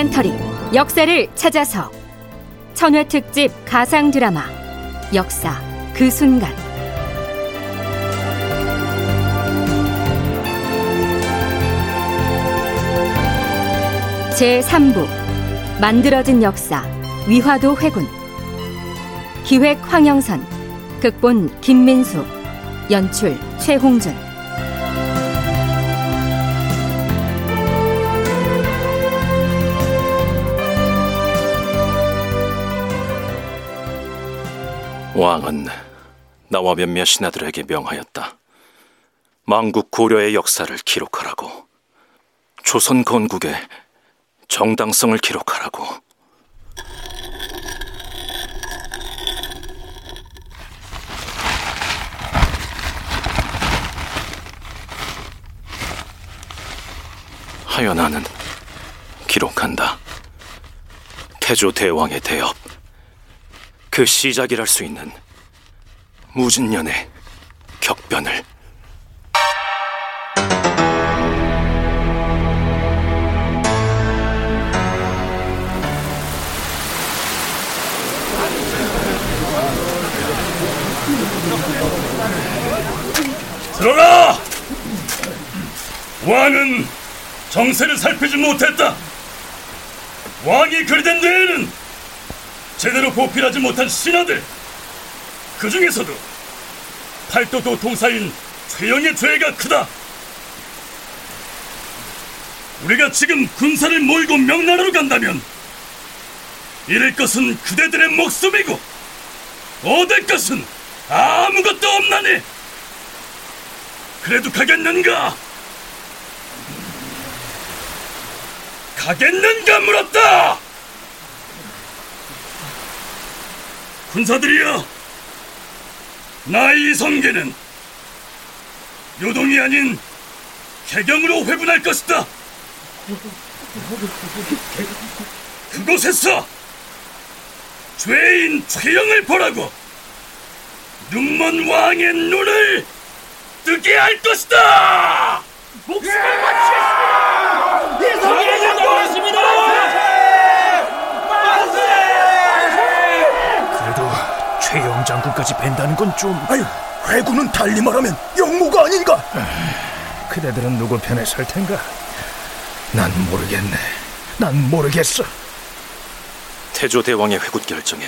다큐멘터리 역사를 찾아서. 천회 특집 가상 드라마 역사 그 순간. 제 3부 만들어진 역사 위화도 회군. 기획 황영선 극본 김민수 연출 최홍준 왕은 나와 몇몇 신하들에게 명하였다. 망국 고려의 역사를 기록하라고. 조선 건국의 정당성을 기록하라고. 하여 나는 기록한다. 태조 대왕의 대업. 그 시작이랄 수 있는 무진년의 격변을 들어라! 왕은 정세를 살피지 못했다. 왕이 그리된 데에는 제대로 보필하지 못한 신하들 그 중에서도 팔도도 동사인 최영의 죄가 크다. 우리가 지금 군사를 몰고 명나라로 간다면 잃을 것은 그대들의 목숨이고 얻을 것은 아무것도 없나니 그래도 가겠는가? 가겠는가 물었다! 군사들이여, 나의 성계는 요동이 아닌 개경으로 회분할 것이다. 그곳에서 죄인 최영을 보라고 눈먼 왕의 눈을 뜨게 할 것이다. 목숨을 바치겠습니다. 이성계를 잡겠습니다. 최영 장군까지 뵌다는 건 좀... 아유, 회군은 달리 말하면 영모가 아닌가? 그대들은 누구 편에 설 텐가? 난 모르겠네. 난 모르겠어. 태조 대왕의 회군 결정에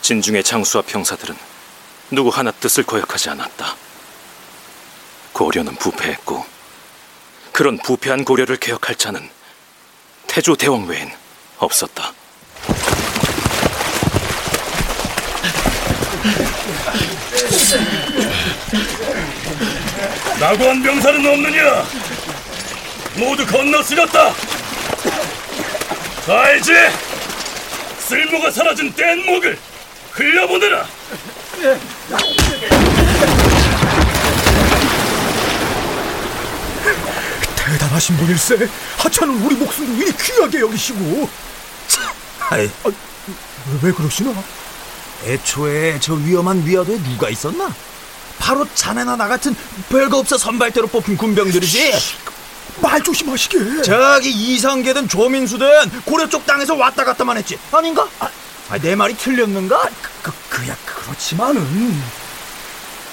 진중의 장수와 병사들은 누구 하나 뜻을 거역하지 않았다. 고려는 부패했고 그런 부패한 고려를 개혁할 자는 태조 대왕 외엔 없었다. 나고한 병사는 없느냐? 모두 건너쓰렸다. 자 이제 쓸모가 사라진 뗏목을 흘려보내라. 대단하신 분일세. 하찮은 우리 목숨도 이리 귀하게 여기시고. 참, 아이, 아, 왜 그러시나? 애초에 저 위험한 위화도에 누가 있었나? 바로 자네나 나 같은 별거 없어 선발대로 뽑힌 군병들이지. 말 조심하시게. 저기 이상계든 조민수든 고려 쪽 땅에서 왔다 갔다만 했지. 아닌가? 아, 내 말이 틀렸는가? 아, 그, 그, 야 그렇지만은.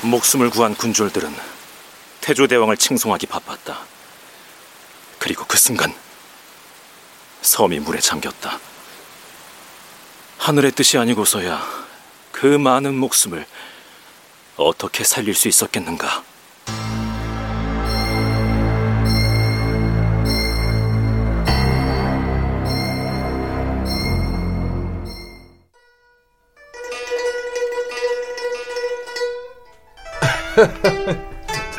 목숨을 구한 군졸들은 태조 대왕을 칭송하기 바빴다. 그리고 그 순간 섬이 물에 잠겼다. 하늘의 뜻이 아니고서야 그 많은 목숨을 어떻게 살릴 수 있었겠는가?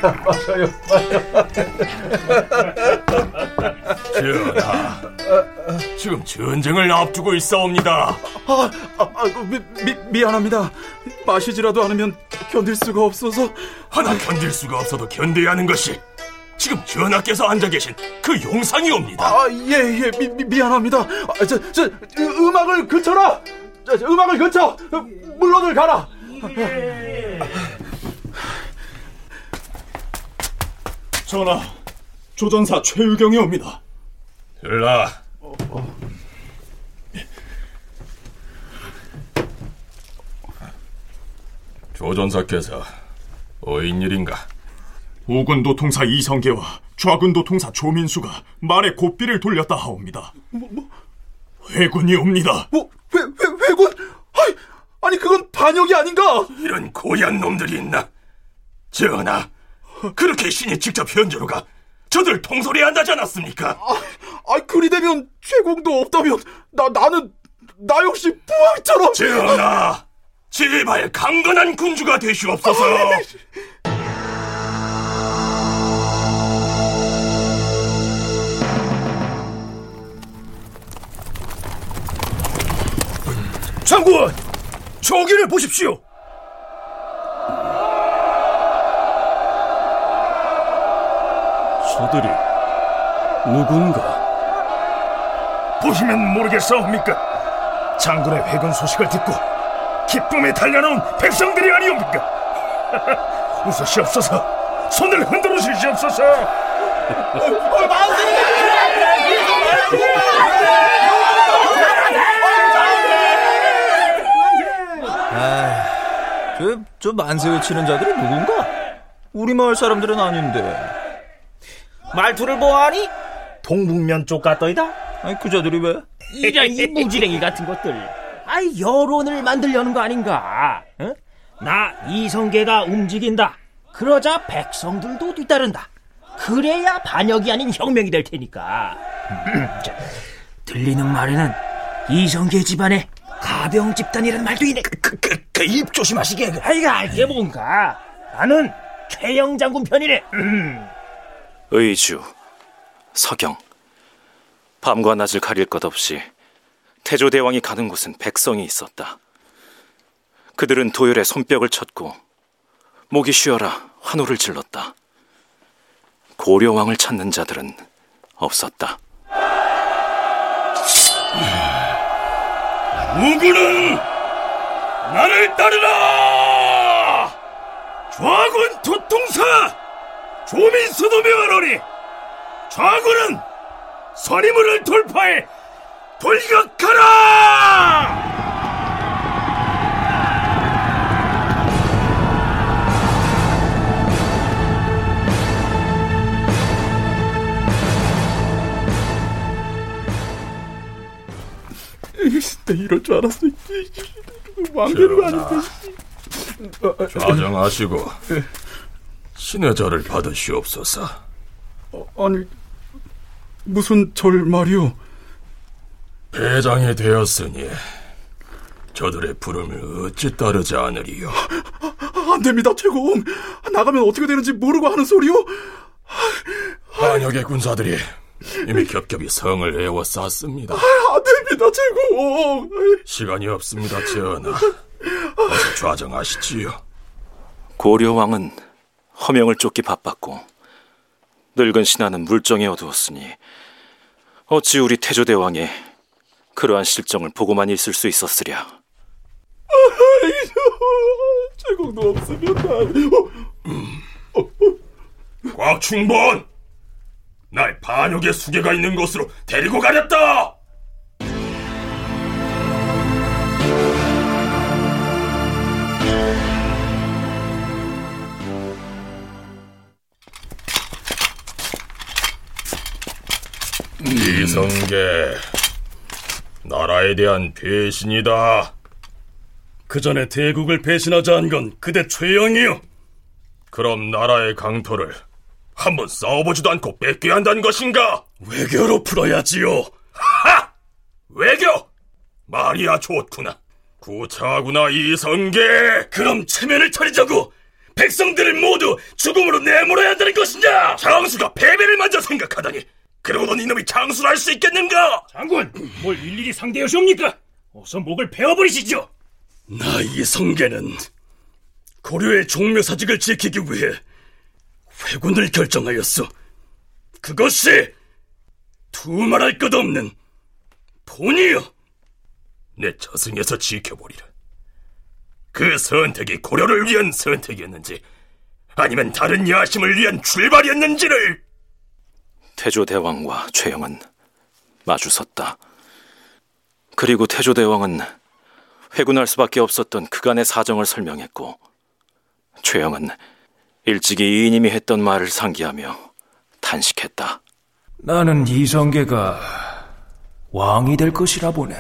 맞아요, 맞아요. 전하, 지금 전쟁을 앞두고 있사옵니다. 아, 아, 아 미, 미, 미안합니다. 마시지라도 않으면 견딜 수가 없어서. 하나 견딜 수가 없어도 견뎌야 하는 것이 지금 전하께서 앉아 계신 그 용상이옵니다. 아, 예, 예, 미, 미, 미안합니다. 아, 저, 저, 음악을 그쳐라! 저, 저, 음악을 그쳐! 물론을 가라! 예. 전하, 조전사 최유경이 옵니다. 열라. 어, 조전사께서 어인 일인가? 우군 도통사 이성계와 좌군 도통사 조민수가 말에 고삐를 돌렸다 하옵니다. 뭐, 뭐? 회군이옵니다. 뭐, 회, 회, 회군? 아니, 아니 그건 반역이 아닌가? 이런 고얀 놈들이 있나? 전하, 그렇게 신이 직접 현저로가 저들 통솔해야 한다지 않았습니까? 아, 아, 그리 되면 최공도 없다면 나 나는 나 역시 부왕처럼 전하, 제발 강건한 군주가 되시옵소서. 장군, 저기를 보십시오. 저들이 누군가? 보시면 모르겠사옵니까? 장군의 회군 소식을 듣고 기쁨에 달려나온 백성들이 아니옵니까? 웃으시옵소서, 손을 흔들어 주시옵소서. 저, 저 만세 외치는 자들이 누군가? 우리 마을 사람들은 아닌데. 말투를 보아하니 동북면 쪽 같더이다. 아니, 그 자들이 왜? 이런 이 무지랭이 같은 것들. 아이 여론을 만들려는 거 아닌가? 응? 나 이성계가 움직인다. 그러자 백성들도 뒤따른다. 그래야 반역이 아닌 혁명이 될 테니까. 자, 들리는 말에는 이성계 집안에 가병 집단이라는 말도 있네. 그, 그, 그입 조심하시게. 아이가 알게 뭔가. 나는 최영 장군 편이래. 의주, 서경. 밤과 낮을 가릴 것 없이 태조 대왕이 가는 곳은 백성이 있었다. 그들은 도열에 손뼉을 쳤고 목이 쉬어라 환호를 질렀다. 고려왕을 찾는 자들은 없었다. 누구는 나를 따르라! 좌군 도통사 조민수도 명하노니 좌군은 서리문을 돌파해 돌격하라! 내 이럴 줄 알았어. 왕대로가 아닌데. 좌정하시고 신의 절을 받으시옵소서. 아니 무슨 절 말이오? 배장이 되었으니 저들의 부름을 어찌 따르지 않으리요. 안 됩니다, 최공. 나가면 어떻게 되는지 모르고 하는 소리요? 반역의 군사들이 이미 겹겹이 성을 에워쌌습니다. 안 됩니다, 최공. 시간이 없습니다, 전하. 어서 좌정하시지요. 고려왕은 허명을 쫓기 바빴고 늙은 신하는 물정에 어두웠으니 어찌 우리 태조대왕이 그러한 실정을 보고만 있을 수 있었으랴. 최공도 없으면 난. 곽충본! 날 반역의 수계가 있는 곳으로 데리고 가렸다! 이성계, 나라에 대한 배신이다. 그 전에 대국을 배신하자 한 건 그대 최영이요. 그럼 나라의 강토를 한번 싸워보지도 않고 뺏겨야 한다는 것인가? 외교로 풀어야지요. 하! 외교! 말이야 좋구나. 구차하구나 이성계. 그럼 체면을 차리자고 백성들을 모두 죽음으로 내몰아야 한다는 것이냐? 장수가 패배를 먼저 생각하다니. 그러고는 이놈이 장수를 할 수 있겠는가? 장군, 뭘 일일이 상대하시옵니까? 어서 목을 베어버리시죠. 나 이 성계는 고려의 종묘사직을 지키기 위해 회군을 결정하였어. 그것이 두말할 것 없는 본이여. 내 저승에서 지켜보리라. 그 선택이 고려를 위한 선택이었는지 아니면 다른 야심을 위한 출발이었는지를 태조대왕과 최영은 마주섰다. 그리고 태조대왕은 회군할 수밖에 없었던 그간의 사정을 설명했고 최영은 일찍이 이님이 했던 말을 상기하며 탄식했다. 나는 이성계가 왕이 될 것이라 보네.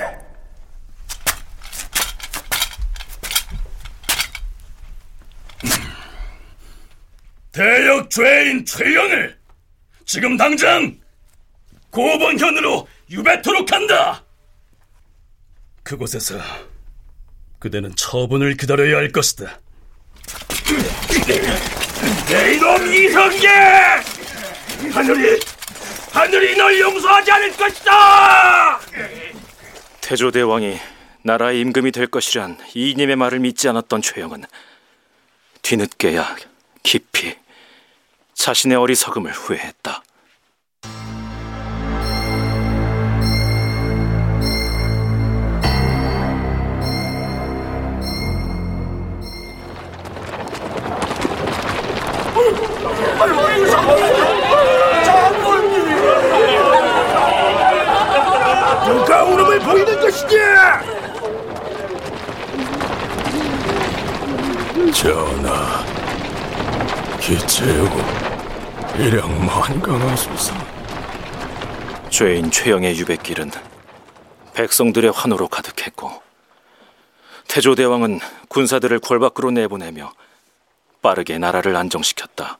대역 죄인 최영을 지금 당장 고번현으로 유배토록 한다. 그곳에서 그대는 처분을 기다려야 할 것이다. 내 이놈 이성계! 하늘이 하늘이 널 용서하지 않을 것이다! 태조 대왕이 나라의 임금이 될 것이란 이님의 말을 믿지 않았던 최영은 뒤늦게야 깊이 자신의 어리석음을 후회했다. 일량 만강하소서. 죄인 최영의 유배길은 백성들의 환호로 가득했고 태조 대왕은 군사들을 궐 밖으로 내보내며 빠르게 나라를 안정시켰다.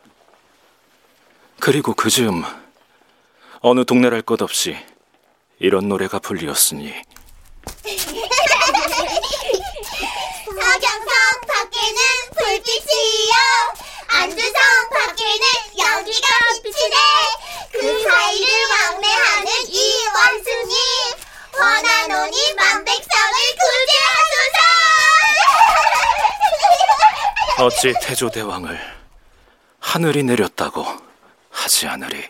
그리고 그 즈음 어느 동네랄 것 없이 이런 노래가 불리었으니 서경성 밖에는 불빛이요 안주성 여기가 빛이네. 그 사이를 왕래하는 이 원숭이 원하노니 만백성을 구제하소서. 어찌 태조대왕을 하늘이 내렸다고 하지 않으리.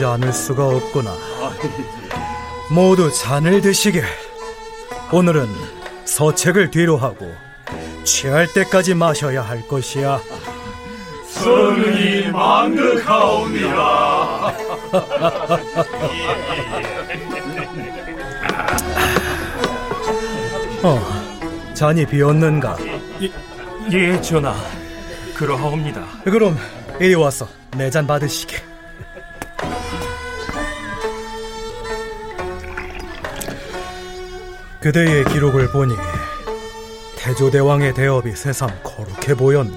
하지 않을 수가 없구나. 모두 잔을 드시게. 오늘은 서책을 뒤로 하고 취할 때까지 마셔야 할 것이야. 성이 만극하옵니다. 어, 잔이 비었는가? 예, 전하. 그러하옵니다. 그럼 이리 와서 내 잔 받으시게. 그대의 기록을 보니 태조대왕의 대업이 새삼 거룩해 보였네.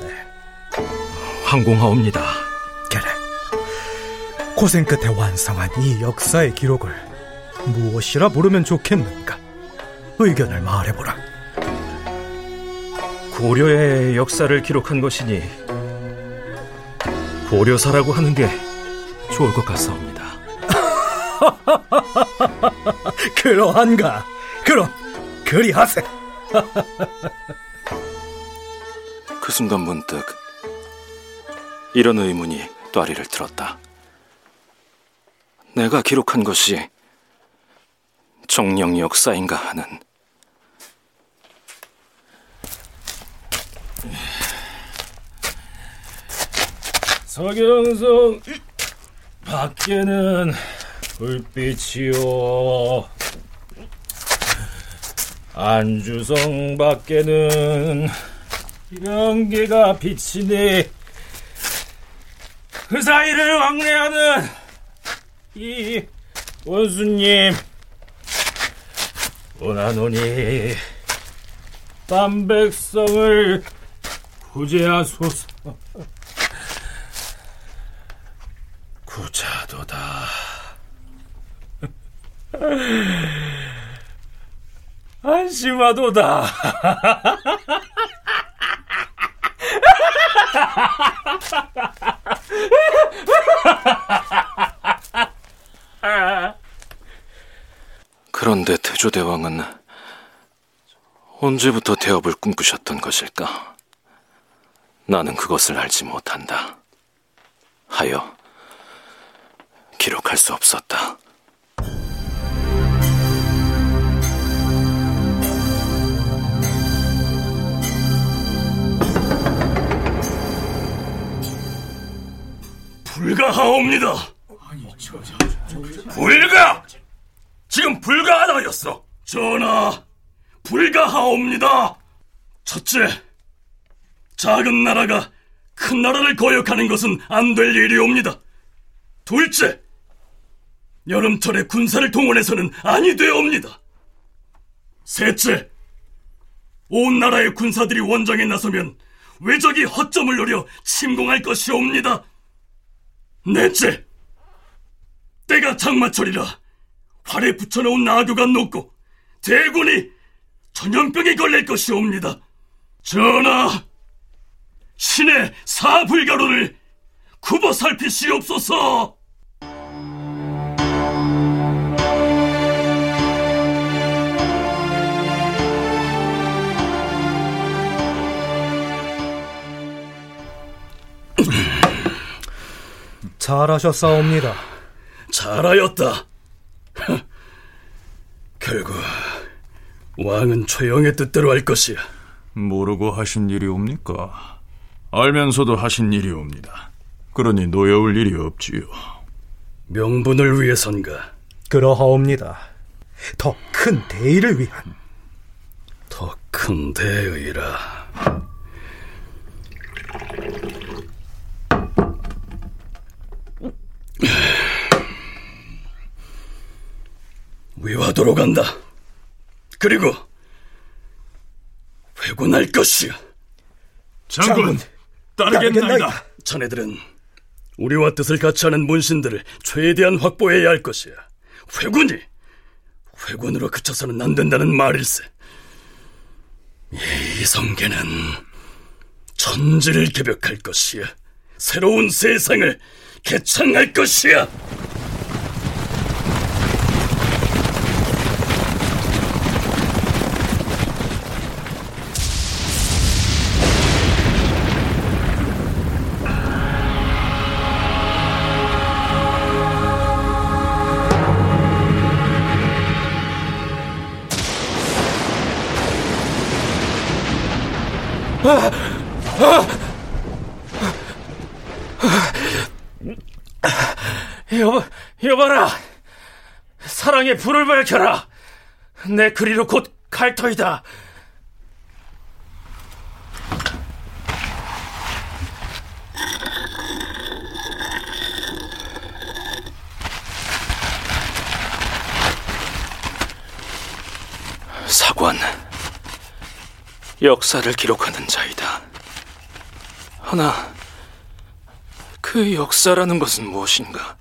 황공하옵니다. 그래. 고생 끝에 완성한 이 역사의 기록을 무엇이라 부르면 좋겠는가? 의견을 말해보라. 고려의 역사를 기록한 것이니 고려사라고 하는 게 좋을 것 같사옵니다. 그러한가? 그리하세. 그 순간 문득 이런 의문이 또아리를 들었다. 내가 기록한 것이 정령 역사인가 하는 서경성 밖에는 불빛이요 안주성 밖에는 연기가 비치니 그 사이를 왕래하는 이 원수님. 원하노니 딴백성을 구제하소서. 구자도다 안심하도다 그런데 태조대왕은 언제부터 대업을 꿈꾸셨던 것일까? 나는 그것을 알지 못한다. 하여 기록할 수 없었다. 불가하옵니다. 불가! 지금 불가하다였어. 전하, 불가하옵니다. 첫째, 작은 나라가 큰 나라를 거역하는 것은 안 될 일이옵니다. 둘째, 여름철에 군사를 동원해서는 아니 되옵니다. 셋째, 온 나라의 군사들이 원정에 나서면 외적이 허점을 노려 침공할 것이옵니다. 넷째, 때가 장마철이라 활에 붙여놓은 나교가 녹고 대군이 전염병에 걸릴 것이옵니다. 전하, 신의 사불가로를 굽어 살피시옵소서. 잘하셨사옵니다. 잘하였다. 결국 왕은 최영의 뜻대로 할 것이야. 모르고 하신 일이옵니까? 알면서도 하신 일이옵니다. 그러니 노여울 일이 없지요. 명분을 위해선가? 그러하옵니다. 더 큰 대의를 위한. 더 큰 대의라. 위화도로 간다. 그리고 회군할 것이야. 장군, 따르겠나이다. 자네들은 우리와 뜻을 같이 하는 문신들을 최대한 확보해야 할 것이야. 회군이 회군으로 그쳐서는 안 된다는 말일세. 이 이성계는 천지를 개벽할 것이야. 새로운 세상을 개창할 것이야. 불을 밝혀라. 내 그리로 곧 갈터이다. 사관, 역사를 기록하는 자이다. 하나, 그 역사라는 것은 무엇인가?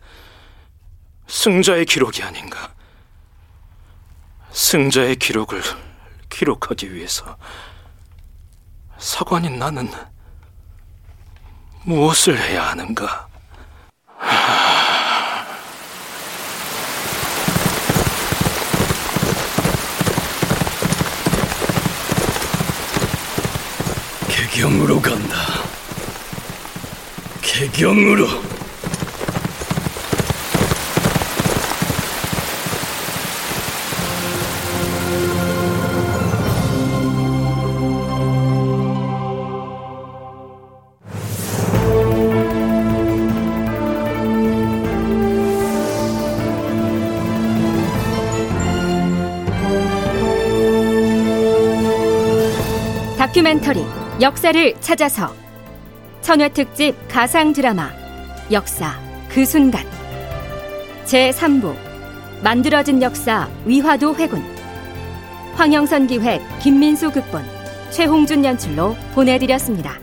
승자의 기록이 아닌가? 승자의 기록을 기록하기 위해서 사관인 나는 무엇을 해야 하는가? 개경으로 간다. 개경으로. 다큐멘터리 역사를 찾아서. 천회 특집 가상 드라마 역사 그 순간. 제 3부 만들어진 역사 위화도 회군. 황영선 기획 김민수 극본 최홍준 연출로 보내드렸습니다.